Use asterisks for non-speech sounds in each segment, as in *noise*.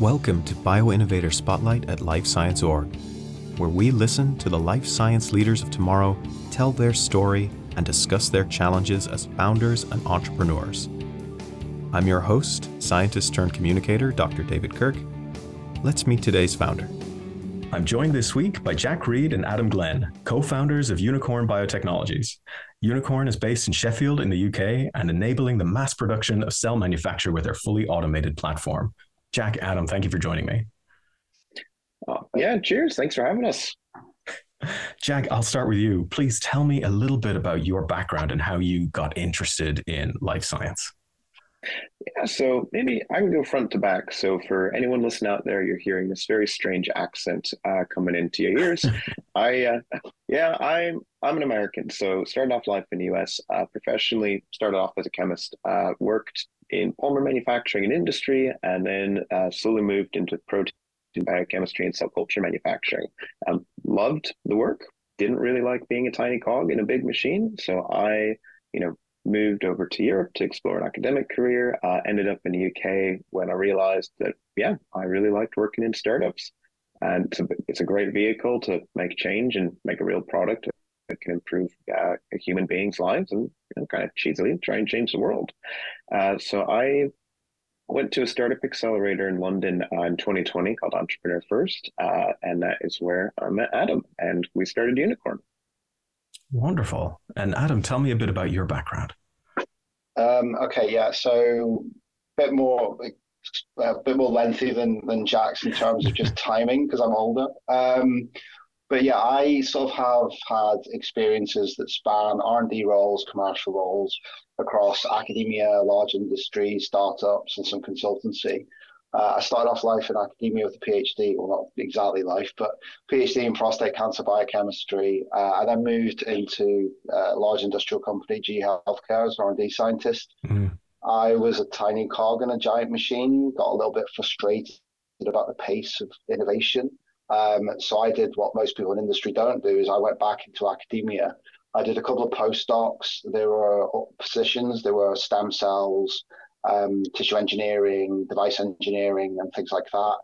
Welcome to BioInnovator Spotlight at Life Science Org, where we listen to the life science leaders of tomorrow tell their story and discuss their challenges as founders and entrepreneurs. I'm your host, scientist turned communicator, Dr. David Kirk. Let's meet today's founder. I'm joined this week by Jack Reid and Adam Glen, co founders of Unicorn Biotechnologies. Unicorn is based in Sheffield in the UK and enabling the mass production of cell manufacture with their fully automated platform. Jack, Adam, thank you for joining me. Uh, yeah, cheers. Thanks for having us. *laughs* Jack, I'll start with you. Please tell me a little bit about your background and how you got interested in life science. Yeah, so maybe I can go front to back. So for anyone listening out there, you're hearing this very strange accent uh, coming into your ears. *laughs* I, uh, yeah, I'm I'm an American. So started off life in the U.S. Uh, professionally, started off as a chemist. Uh, worked in polymer manufacturing and industry, and then uh, slowly moved into protein biochemistry and cell culture manufacturing. Um, loved the work. Didn't really like being a tiny cog in a big machine. So I, you know, moved over to Europe to explore an academic career. Uh, ended up in the UK when I realized that, yeah, I really liked working in startups. And it's a, it's a great vehicle to make change and make a real product that can improve uh, human beings' lives and you know, kind of cheesily try and change the world. Uh, so I went to a startup accelerator in London uh, in 2020 called Entrepreneur First, uh, and that is where I met Adam, and we started Unicorn. Wonderful. And Adam, tell me a bit about your background. Um, okay, yeah. So a bit more, a bit more lengthy than than Jack's in terms of just *laughs* timing because I'm older. Um, but yeah, I sort of have had experiences that span R and D roles, commercial roles across academia, large industry, startups, and some consultancy. Uh, I started off life in academia with a PhD, well, not exactly life, but PhD in prostate cancer biochemistry. Uh, I then moved into a large industrial company, GE Healthcare, as an R&D scientist. Mm-hmm. I was a tiny cog in a giant machine, got a little bit frustrated about the pace of innovation. Um, so I did what most people in industry don't do is I went back into academia. I did a couple of postdocs. There were positions, there were stem cells, um, tissue engineering, device engineering, and things like that.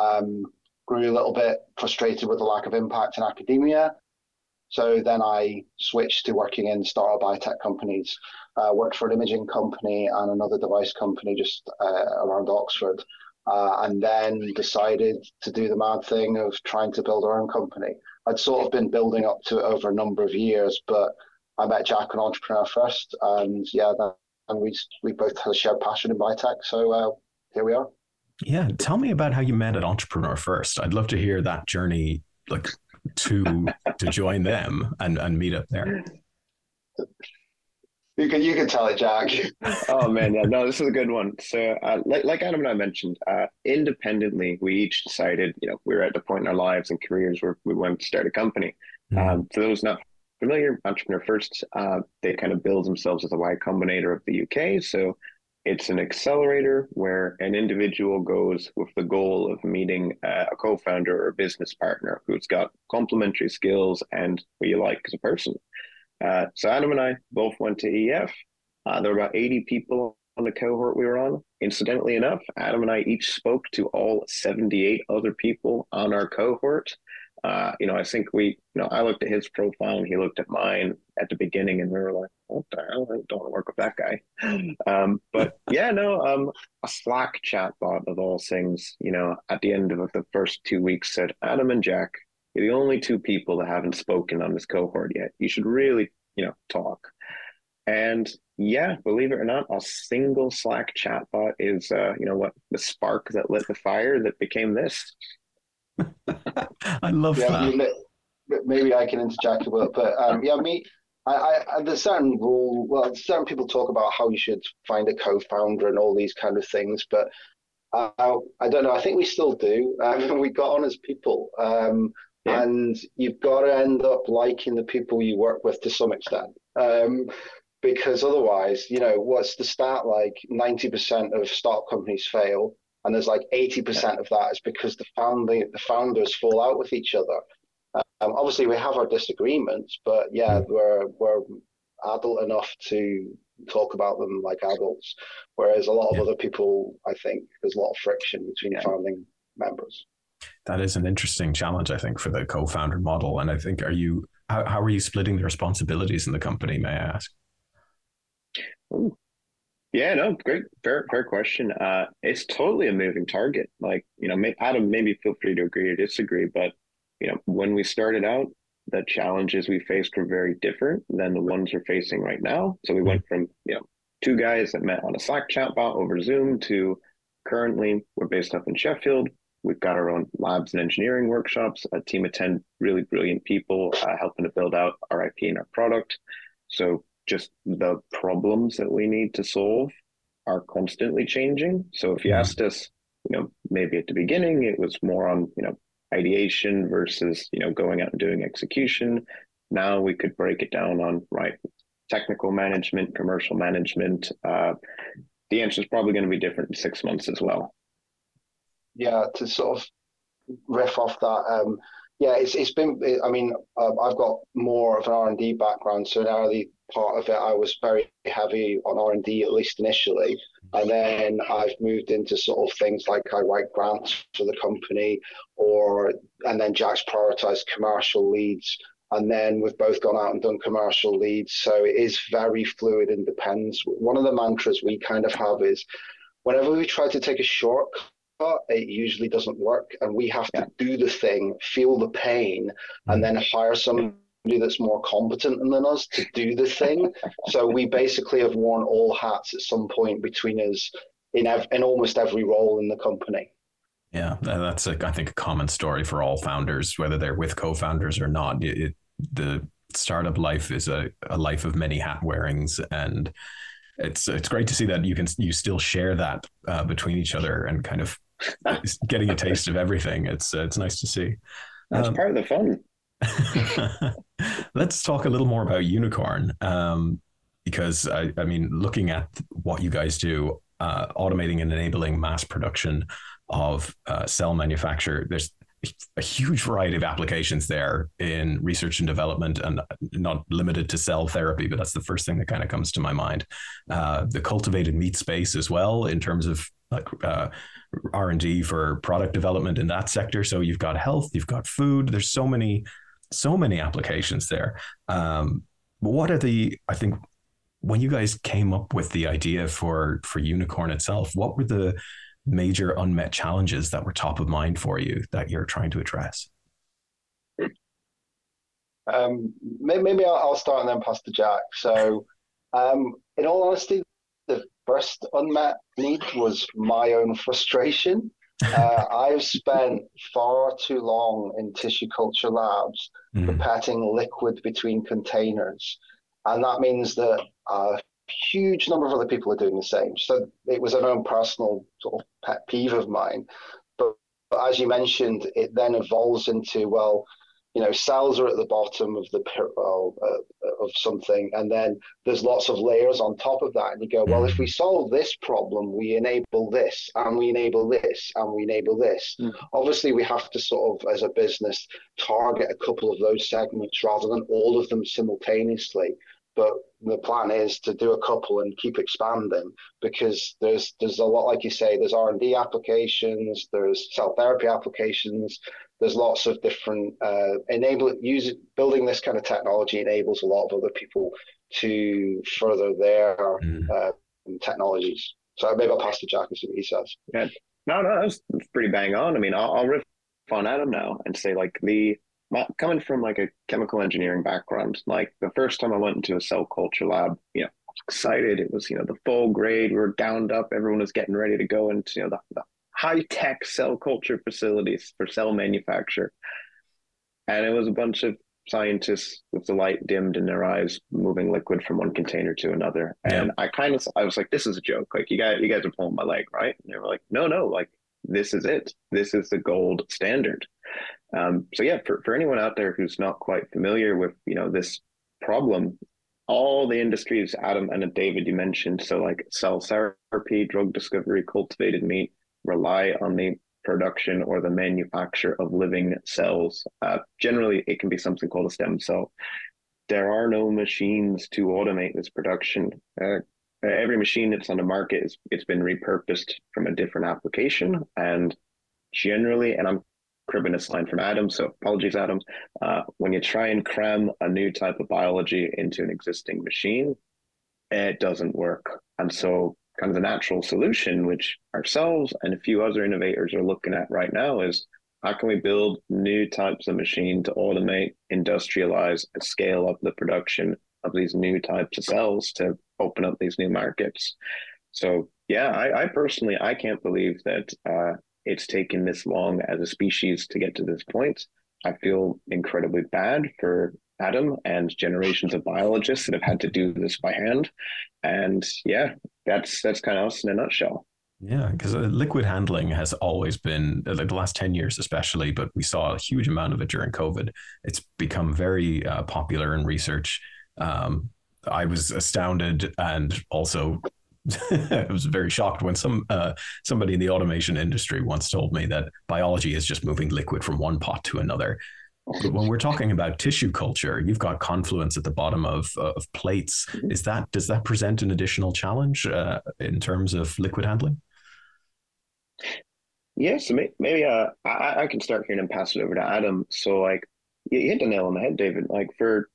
Um, grew a little bit frustrated with the lack of impact in academia. So then I switched to working in startup biotech companies. Uh, worked for an imaging company and another device company just uh, around Oxford. Uh, and then decided to do the mad thing of trying to build our own company. I'd sort of been building up to it over a number of years, but I met Jack, an Entrepreneur First, and yeah, that, and we we both had a shared passion in biotech. So uh, here we are. Yeah, tell me about how you met an Entrepreneur First. I'd love to hear that journey, like to to join them and and meet up there. *laughs* You can you can tell it, Jack. *laughs* oh man, yeah, no, this is a good one. So, uh, like like Adam and I mentioned, uh, independently, we each decided, you know, we were at the point in our lives and careers where we wanted to start a company. Mm-hmm. Um, for those not familiar, Entrepreneur First, uh, they kind of build themselves as a Y Combinator of the UK. So it's an accelerator where an individual goes with the goal of meeting uh, a co-founder or a business partner who's got complementary skills and who you like as a person. Uh, so Adam and I both went to EF. Uh, there were about 80 people on the cohort we were on. Incidentally enough, Adam and I each spoke to all 78 other people on our cohort uh, you know, I think we, you know, I looked at his profile and he looked at mine at the beginning, and we were like, "What the hell? I don't want to work with that guy." *laughs* Um, but yeah, no, um, a Slack chatbot of all things, you know, at the end of the first two weeks said, "Adam and Jack, you're the only two people that haven't spoken on this cohort yet. You should really, you know, talk." And yeah, believe it or not, a single Slack chatbot is, uh, you know, what the spark that lit the fire that became this. *laughs* I love yeah, that. maybe I can interject a bit, but um, yeah, me. I, I, there's certain rule. Well, certain people talk about how you should find a co-founder and all these kind of things, but I, I don't know. I think we still do. *laughs* Um, we got on as people, um, yeah. and you've got to end up liking the people you work with to some extent. Um, because otherwise, you know, what's the stat like? Ninety percent of startup companies fail and there's like 80% of that is because the founding the founders fall out with each other um, obviously we have our disagreements but yeah mm. we're we're adult enough to talk about them like adults. Whereas a lot of yeah. other people, I think, there's a lot of friction between yeah. founding members. That is an interesting challenge, I think, for the co-founder model. And I think, are you how, how are you splitting the responsibilities in the company? May I ask? Ooh. Yeah, no, great, fair, fair question. Uh, it's totally a moving target. Like, you know, may, Adam, maybe feel free to agree or disagree, but you know, when we started out, the challenges we faced were very different than the ones we're facing right now. So we went from, you know, two guys that met on a Slack chatbot over Zoom to currently we're based up in Sheffield. We've got our own labs and engineering workshops, a team of 10 really brilliant people uh, helping to build out our IP and our product. So just the problems that we need to solve are constantly changing. So if you asked us, you know, maybe at the beginning it was more on, you know, ideation versus, you know, going out and doing execution. Now we could break it down on right technical management, commercial management. Uh, the answer is probably going to be different in six months as well. Yeah, to sort of riff off that, um, yeah, it's it's been. I mean, uh, I've got more of an R and D background, so in early part of it, I was very heavy on R and D at least initially, and then I've moved into sort of things like I write grants for the company, or and then Jack's prioritized commercial leads, and then we've both gone out and done commercial leads. So it is very fluid and depends. One of the mantras we kind of have is whenever we try to take a shortcut it usually doesn't work. And we have to do the thing, feel the pain, and then hire somebody that's more competent than us to do the thing. *laughs* so we basically have worn all hats at some point between us in, ev- in almost every role in the company. Yeah, that's a, I think a common story for all founders, whether they're with co-founders or not. It, it, the startup life is a, a life of many hat wearings, and it's it's great to see that you can you still share that uh, between each other and kind of getting a taste of everything. It's uh, it's nice to see. That's um, part of the fun. *laughs* let's talk a little more about Unicorn, um, because I, I mean, looking at what you guys do, uh, automating and enabling mass production of uh, cell manufacture. There's a huge variety of applications there in research and development and not limited to cell therapy but that's the first thing that kind of comes to my mind uh, the cultivated meat space as well in terms of like uh, r&d for product development in that sector so you've got health you've got food there's so many so many applications there um, what are the i think when you guys came up with the idea for for Unicorn itself what were the major unmet challenges that were top of mind for you that you're trying to address? Um, maybe I'll start and then pass to Jack. So, um, in all honesty, first unmet need was my own frustration. Uh, *laughs* I've spent far too long in tissue culture labs mm. liquid between containers. And that means that a huge number of other people are doing the same. So it was an own personal sort of pet peeve of mine. But, but as you mentioned, it then evolves into well, you know, cells are at the bottom of the uh, of something, and then there's lots of layers on top of that. And you go, well, if we mm. solve this problem, we enable this, and we enable this, and we enable this. Mm. Obviously, we have to sort of, as a business, target a couple of those segments rather than all of them simultaneously but the plan is to do a couple and keep expanding because there's there's a lot like you say there's r&d applications there's cell therapy applications there's lots of different uh, enable use building this kind of technology enables a lot of other people to further their mm. uh, technologies so maybe i'll pass to Jack and see what he says yeah no no that's pretty bang on i mean i'll, I'll riff on Adam now and say like the coming from like a chemical engineering background, like the first time I went into a cell culture lab, you know, excited. It was, you know, the full grade. We were gowned up. Everyone was getting ready to go into, you know, the, the high tech cell culture facilities for cell manufacture. And it was a bunch of scientists with the light dimmed in their eyes, moving liquid from one container to another. And yeah. I kind of, I was like, this is a joke. Like you guys, you guys are pulling my leg, right? And they were like, no, no, like this is it. This is the gold standard. Um, so yeah, for, for anyone out there who's not quite familiar with you know this problem, all the industries Adam and David you mentioned, so like cell therapy, drug discovery, cultivated meat, rely on the production or the manufacture of living cells. Uh, generally, it can be something called a stem cell. there are no machines to automate this production. Uh, every machine that's on the market is it's been repurposed from a different application, and generally, and I'm cribbing this line from Adam, so apologies, Adam. Uh, when you try and cram a new type of biology into an existing machine, it doesn't work, and so kind of the natural solution, which ourselves and a few other innovators are looking at right now, is how can we build new types of machine to automate, industrialize, and scale up the production of these new types of cells to open up these new markets? So yeah, I, I personally I can't believe that uh, it's taken this long as a species to get to this point. I feel incredibly bad for Adam and generations of biologists that have had to do this by hand. And yeah, that's that's kind of us in a nutshell. Yeah, because uh, liquid handling has always been uh, like the last ten years, especially. But we saw a huge amount of it during COVID. It's become very uh, popular in research. Um, I was astounded and also *laughs* I was very shocked when some uh, somebody in the automation industry once told me that biology is just moving liquid from one pot to another. But when we're talking about tissue culture, you've got confluence at the bottom of, uh, of plates. Mm-hmm. Is that does that present an additional challenge uh, in terms of liquid handling? Yeah, so maybe uh, I, I can start here and then pass it over to Adam. So like you hit the nail on the head, David. Like for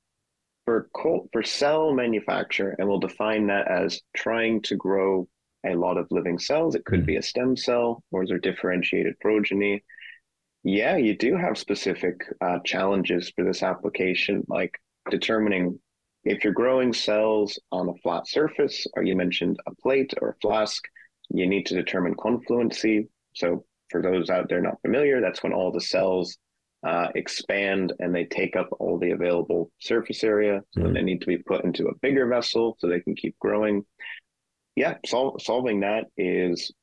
for for cell manufacture, and we'll define that as trying to grow a lot of living cells. It could mm-hmm. be a stem cell, or is there differentiated progeny? Yeah, you do have specific uh, challenges for this application, like determining if you're growing cells on a flat surface, or you mentioned a plate or a flask, you need to determine confluency. So for those out there not familiar, that's when all the cells uh, expand and they take up all the available surface area. So mm-hmm. they need to be put into a bigger vessel so they can keep growing. Yeah, sol- solving that is,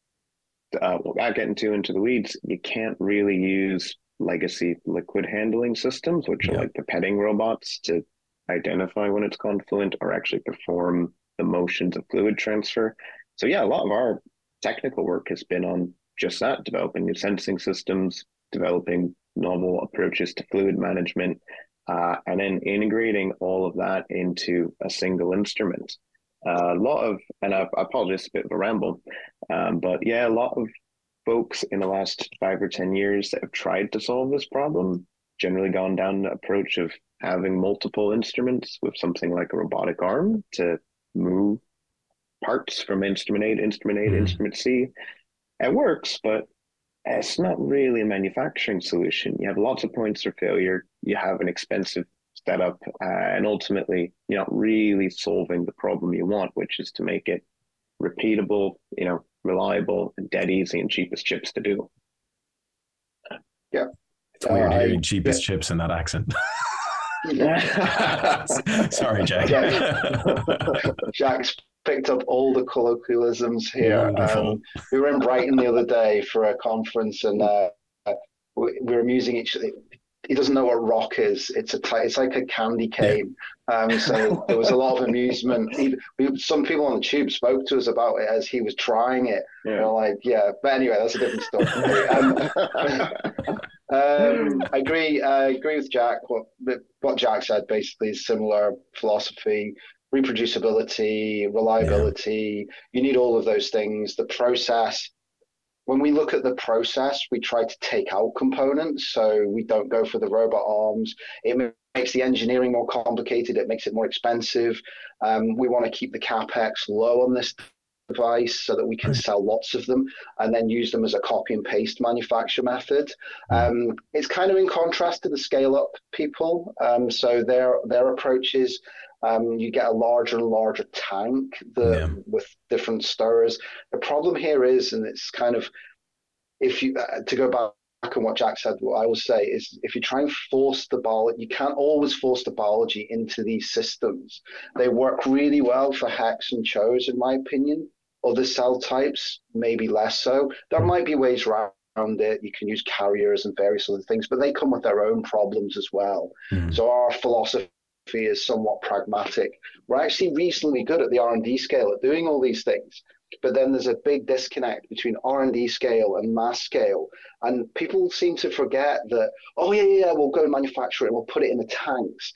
uh, without getting too into the weeds, you can't really use legacy liquid handling systems, which yeah. are like the petting robots, to identify when it's confluent or actually perform the motions of fluid transfer. So yeah, a lot of our technical work has been on just that, developing new sensing systems, developing novel approaches to fluid management, uh, and then integrating all of that into a single instrument. A lot of, and I, I apologize, a bit of a ramble, um, but yeah, a lot of folks in the last five or 10 years that have tried to solve this problem generally gone down the approach of having multiple instruments with something like a robotic arm to move parts from instrument A to instrument A to mm. instrument C. It works, but it's not really a manufacturing solution. You have lots of points for failure. You have an expensive setup, uh, and ultimately, you're not really solving the problem you want, which is to make it repeatable, you know, reliable, and dead easy and cheapest chips to do. Yeah, it's weird uh, hearing cheapest yeah. chips in that accent. *laughs* Sorry, Jack. Jack's picked up all the colloquialisms here. Um, we were in Brighton the other day for a conference, and uh, we, we, were amusing each other. He doesn't know what rock is. It's a t- it's like a candy cane. Um, so there was a lot of amusement. He, we, some people on the tube spoke to us about it as he was trying it. Yeah. We're like, yeah. But anyway, that's a different story. um, *laughs* um, I agree. I agree with Jack. What what Jack said basically is similar philosophy reproducibility, reliability. Yeah. You need all of those things. The process. When we look at the process, we try to take out components. So we don't go for the robot arms. It makes the engineering more complicated. It makes it more expensive. Um, we want to keep the capex low on this device so that we can sell lots of them and then use them as a copy and paste manufacture method. Mm. Um, it's kind of in contrast to the scale up people. Um, so their their approach is um, you get a larger and larger tank the, yeah. with different stirrers. The problem here is, and it's kind of if you uh, to go back and what Jack said, what I will say is if you try and force the biology, you can't always force the biology into these systems. They work really well for HEKs and CHOs, in my opinion. Other cell types, maybe less so. There might be ways around it. You can use carriers and various other things, but they come with their own problems as well. Mm. So our philosophy is somewhat pragmatic. We're actually reasonably good at the R&D scale at doing all these things. But then there's a big disconnect between R&D scale and mass scale. And people seem to forget that, oh, yeah, yeah, we'll go manufacture it we'll put it in the tanks.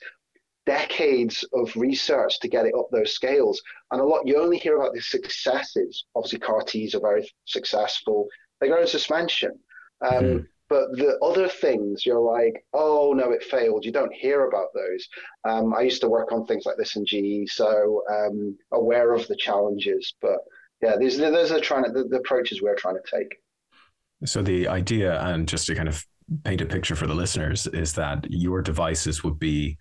decades of research to get it up those scales. And a lot, you only hear about the successes. Obviously, CAR Ts are very successful. They go in suspension. Um, mm-hmm. But the other things, you're like, oh no, it failed. You don't hear about those. Um, I used to work on things like this in GE, so um, aware of the challenges. But yeah, these those are trying to, the, the approaches we're trying to take. So the idea, and just to kind of paint a picture for the listeners, is that your devices would be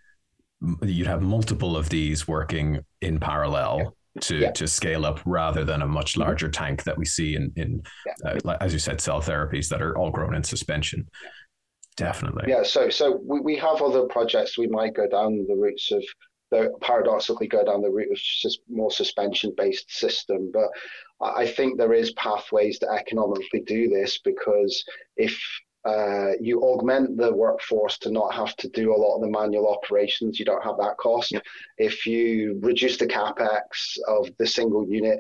you'd have multiple of these working in parallel to yeah. to scale up rather than a much mm-hmm. larger tank that we see in in yeah. uh, as you said cell therapies that are all grown in suspension definitely yeah so so we, we have other projects we might go down the routes of the paradoxically go down the route of just more suspension based system but i think there is pathways to economically do this because if uh, you augment the workforce to not have to do a lot of the manual operations. You don't have that cost. Yeah. If you reduce the capex of the single unit,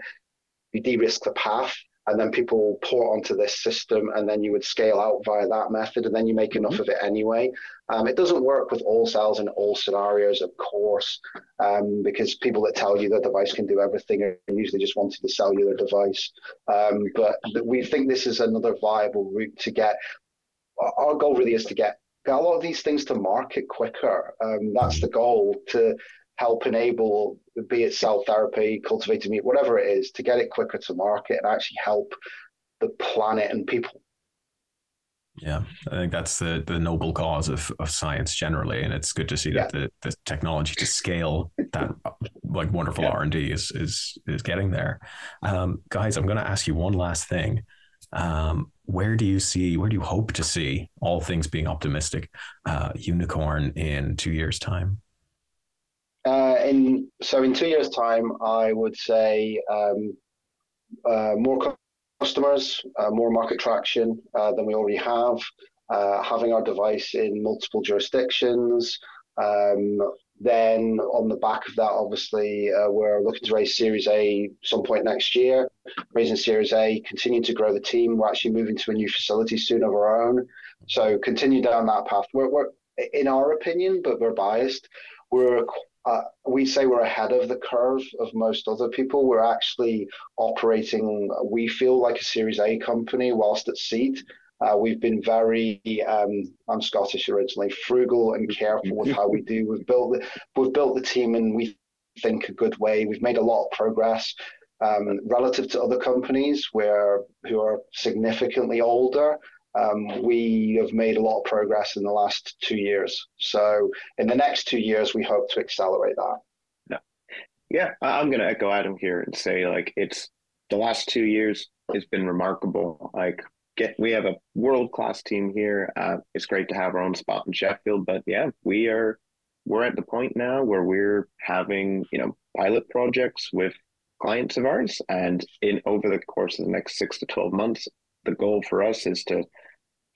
you de-risk the path, and then people port onto this system, and then you would scale out via that method, and then you make enough mm-hmm. of it anyway. Um, it doesn't work with all cells in all scenarios, of course, um, because people that tell you the device can do everything are usually just wanting to sell you their device. Um, but we think this is another viable route to get our goal really is to get, get a lot of these things to market quicker. Um, that's the goal to help enable, be it cell therapy, cultivated meat, whatever it is, to get it quicker to market and actually help the planet and people. Yeah, I think that's the the noble cause of, of science generally, and it's good to see yeah. that the, the technology to scale that like wonderful R and D is is is getting there. Um, guys, I'm going to ask you one last thing. Um, where do you see, where do you hope to see, all things being optimistic, uh, Unicorn in two years' time? Uh, in so in two years' time, I would say um, uh, more customers, uh, more market traction uh, than we already have. Uh, having our device in multiple jurisdictions, um, then on the back of that, obviously, uh, we're looking to raise Series A some point next year. Raising Series A, continuing to grow the team. We're actually moving to a new facility soon of our own. So continue down that path. We're, we're in our opinion, but we're biased. We're uh, we say we're ahead of the curve of most other people. We're actually operating, we feel like a Series A company whilst at seed. Uh, we've been very, um, I'm Scottish originally, frugal and careful with how we do. We've built the, we've built the team and we think a good way. We've made a lot of progress um, relative to other companies where who are significantly older. Um, we have made a lot of progress in the last two years. So in the next two years, we hope to accelerate that. Yeah, yeah. I'm going to echo Adam here and say like it's the last two years has been remarkable. Like get we have a world class team here. Uh, it's great to have our own spot in Sheffield, but yeah, we are we're at the point now where we're having you know pilot projects with clients of ours, and in over the course of the next six to twelve months, the goal for us is to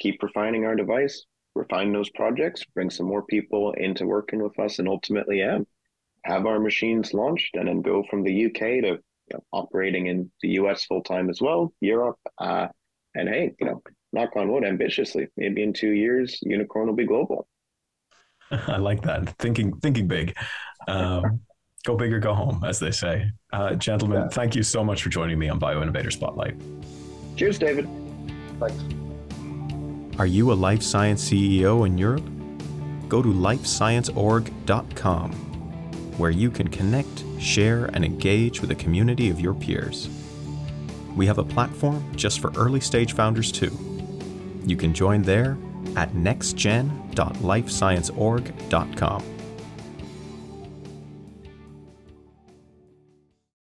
keep refining our device, refine those projects, bring some more people into working with us, and ultimately, yeah, have our machines launched, and then go from the UK to operating in the US full time as well, Europe. Uh, and hey, you know, knock on wood, ambitiously, maybe in two years, Unicorn will be global. *laughs* I like that thinking, thinking big. Um, *laughs* go big or go home, as they say. Uh, gentlemen, yeah. thank you so much for joining me on Bio Innovator Spotlight. Cheers, David. Thanks. Are you a life science CEO in Europe? Go to lifescienceorg.com, where you can connect, share, and engage with a community of your peers we have a platform just for early stage founders too. You can join there at nextgen.lifescienceorg.com.